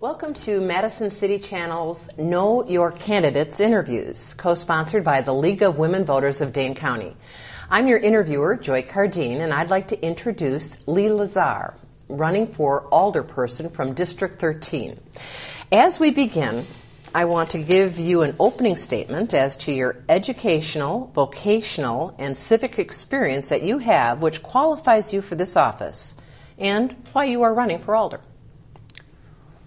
Welcome to Madison City Channel's Know Your Candidates interviews, co sponsored by the League of Women Voters of Dane County. I'm your interviewer, Joy Cardin, and I'd like to introduce Lee Lazar, running for alderperson from District 13. As we begin, I want to give you an opening statement as to your educational, vocational, and civic experience that you have, which qualifies you for this office, and why you are running for alder.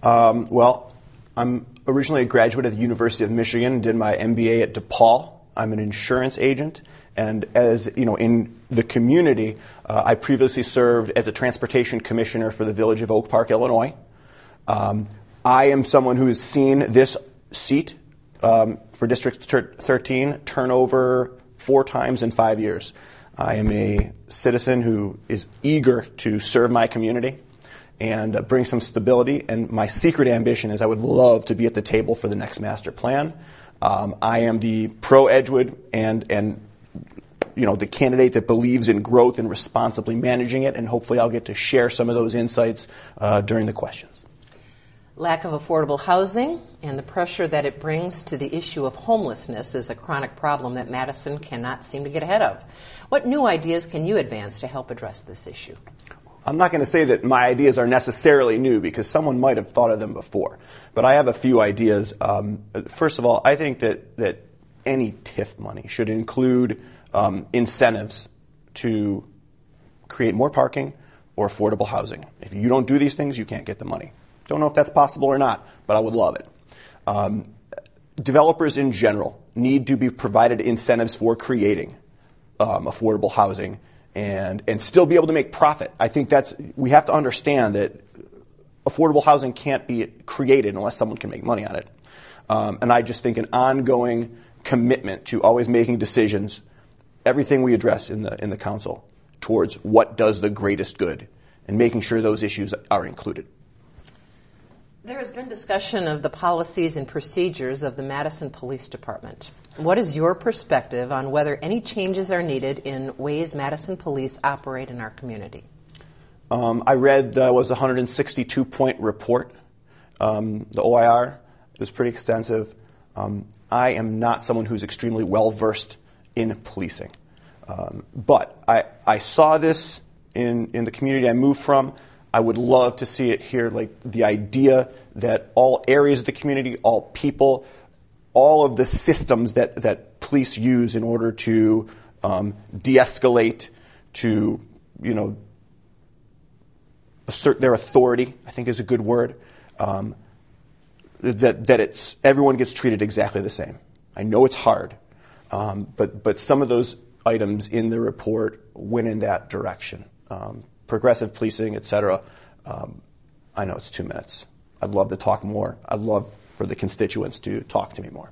Um, well, I'm originally a graduate of the University of Michigan, did my MBA at DePaul. I'm an insurance agent, and as you know, in the community, uh, I previously served as a transportation commissioner for the village of Oak Park, Illinois. Um, I am someone who has seen this seat um, for District 13 turn over four times in five years. I am a citizen who is eager to serve my community and uh, bring some stability. And my secret ambition is I would love to be at the table for the next master plan. Um, I am the pro Edgewood and and you know the candidate that believes in growth and responsibly managing it, and hopefully I'll get to share some of those insights uh, during the questions. Lack of affordable housing and the pressure that it brings to the issue of homelessness is a chronic problem that Madison cannot seem to get ahead of. What new ideas can you advance to help address this issue? I'm not going to say that my ideas are necessarily new because someone might have thought of them before. But I have a few ideas. Um, first of all, I think that, that any TIF money should include um, incentives to create more parking or affordable housing. If you don't do these things, you can't get the money. Don't know if that's possible or not, but I would love it. Um, developers in general need to be provided incentives for creating um, affordable housing and, and still be able to make profit. I think that's, we have to understand that affordable housing can't be created unless someone can make money on it. Um, and I just think an ongoing commitment to always making decisions, everything we address in the, in the council, towards what does the greatest good, and making sure those issues are included. There has been discussion of the policies and procedures of the Madison Police Department. What is your perspective on whether any changes are needed in ways Madison police operate in our community? Um, I read uh, was a 162 point report. Um, the OIR it was pretty extensive. Um, I am not someone who's extremely well versed in policing, um, but I, I saw this in, in the community I moved from. I would love to see it here, like the idea that all areas of the community, all people, all of the systems that, that police use in order to um, de-escalate, to you know assert their authority. I think is a good word. Um, that that it's everyone gets treated exactly the same. I know it's hard, um, but but some of those items in the report went in that direction. Um, progressive policing, et cetera. Um, I know it's two minutes. I'd love to talk more. I'd love for the constituents to talk to me more.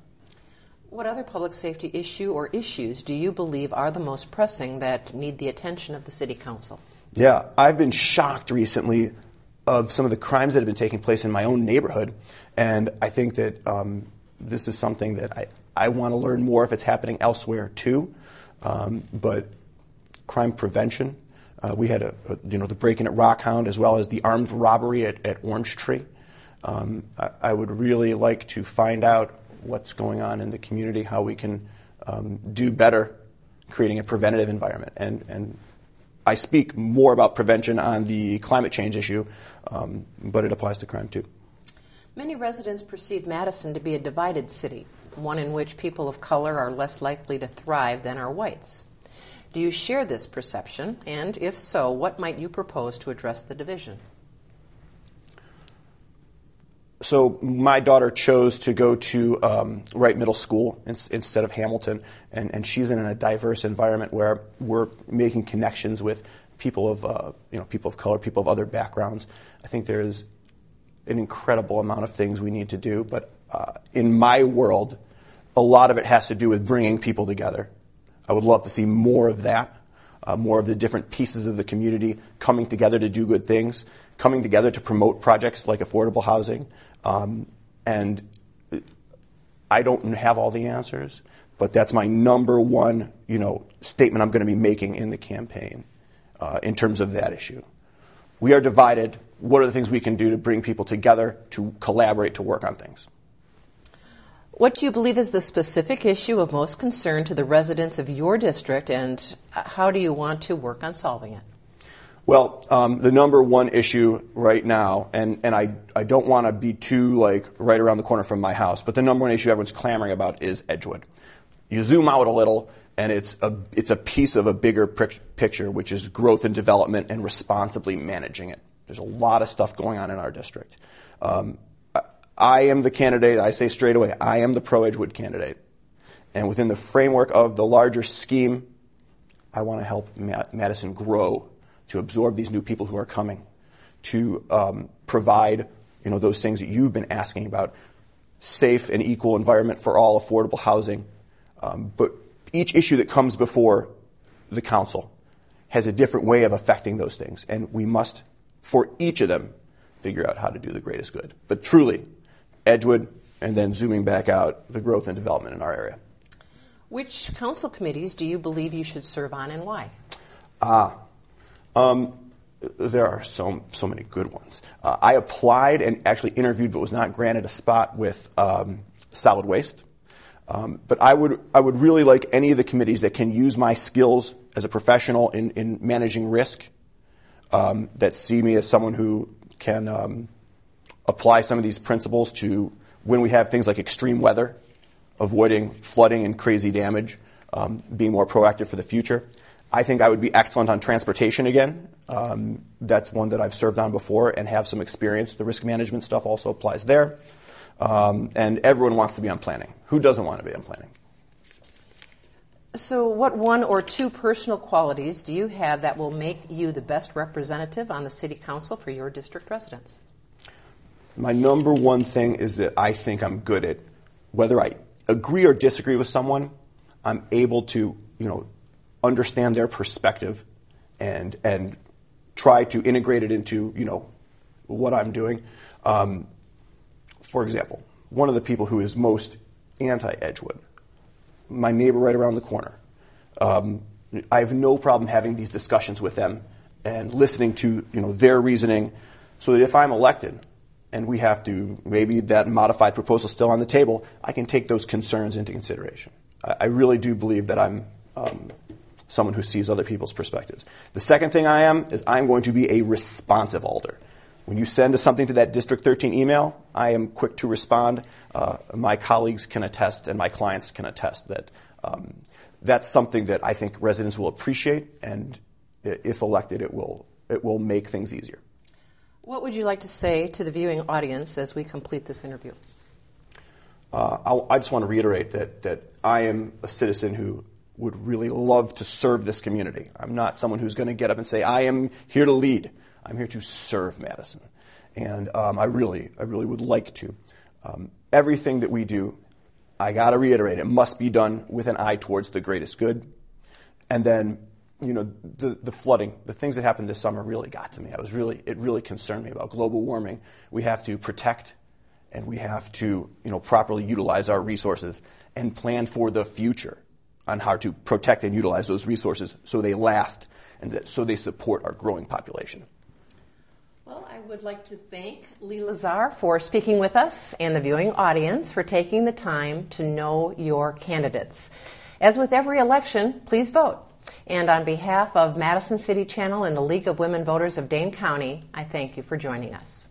What other public safety issue or issues do you believe are the most pressing that need the attention of the City Council? Yeah, I've been shocked recently of some of the crimes that have been taking place in my own neighborhood, and I think that um, this is something that I, I want to learn more if it's happening elsewhere too. Um, but crime prevention uh, we had a, a, you know the break-in at Rockhound as well as the armed robbery at, at Orange Tree. Um, I, I, would really like to find out what's going on in the community, how we can um, do better creating a preventative environment. And, and I speak more about prevention on the climate change issue, um, but it applies to crime too. Many residents perceive Madison to be a divided city, one in which people of color are less likely to thrive than are whites. Do you share this perception? And if so, what might you propose to address the division? So my daughter chose to go to um, Wright Middle School in, instead of Hamilton, and, and she's in a diverse environment where we're making connections with people of uh, you know people of color, people of other backgrounds. I think there is an incredible amount of things we need to do, but uh, in my world, a lot of it has to do with bringing people together. I would love to see more of that, uh, more of the different pieces of the community coming together to do good things, coming together to promote projects like affordable housing. Um, and I don't have all the answers, but that's my number one, you know, statement I'm going to be making in the campaign uh, in terms of that issue. We are divided. what are the things we can do to bring people together to collaborate to work on things. What do you believe is the specific issue of most concern to the residents of your district, and how do you want to work on solving it? Well, um, the number one issue right now, and, and I, I don't want to be too like right around the corner from my house, but the number one issue everyone's clamoring about is Edgewood. You zoom out a little, and it's a, it's a piece of a bigger picture, which is growth and development and responsibly managing it. There's a lot of stuff going on in our district. Um, I am the candidate, I say straight away, I am the pro Edgewood candidate. And within the framework of the larger scheme, I want to help Madison grow to absorb these new people who are coming, to um, provide you know, those things that you've been asking about safe and equal environment for all, affordable housing. Um, but each issue that comes before the council has a different way of affecting those things. And we must, for each of them, figure out how to do the greatest good. But truly, Edgewood, and then zooming back out, the growth and development in our area. Which council committees do you believe you should serve on and why? Ah, um, there are so, so many good ones. Uh, I applied and actually interviewed, but was not granted a spot with um, solid waste. Um, but I would, I would really like any of the committees that can use my skills as a professional in, in managing risk, um, that see me as someone who can um, apply some of these principles to when we have things like extreme weather, avoiding flooding and crazy damage, um, being more proactive for the future. I think I would be excellent on transportation again. Um, that's one that I've served on before and have some experience. The risk management stuff also applies there. Um, and everyone wants to be on planning. Who doesn't want to be on planning? So, what one or two personal qualities do you have that will make you the best representative on the City Council for your district residents? My number one thing is that I think I'm good at whether I agree or disagree with someone, I'm able to, you know, understand their perspective and and try to integrate it into, you know, what I'm doing. Um, for example, one of the people who is most anti-Edgewood, my neighbor right around the corner. Um, I have no problem having these discussions with them and listening to you know their reasoning, so that if I'm elected, and we have to, maybe that modified proposal still on the table, I can take those concerns into consideration. I, I really do believe that I'm um, someone who sees other people's perspectives. The second thing I am is I'm going to be a responsive alder. When you send something to that District 13 email, I am quick to respond. Uh, my colleagues can attest and my clients can attest that um, that's something that I think residents will appreciate, and if elected, it will, it will make things easier. What would you like to say to the viewing audience as we complete this interview? Uh, I just want to reiterate that, that I am a citizen who would really love to serve this community. I'm not someone who's going to get up and say, I am here to lead. I'm here to serve Madison. And um, I, really, I really would like to. Um, everything that we do, I got to reiterate, it must be done with an eye towards the greatest good. And then you know, the, the flooding, the things that happened this summer really got to me. I was really, it really concerned me about global warming. We have to protect and we have to, you know, properly utilize our resources and plan for the future on how to protect and utilize those resources so they last and that, so they support our growing population. Well, I would like to thank Lee Lazar for speaking with us and the viewing audience for taking the time to know your candidates. As with every election, please vote. And on behalf of Madison City Channel and the League of Women Voters of Dane County, I thank you for joining us.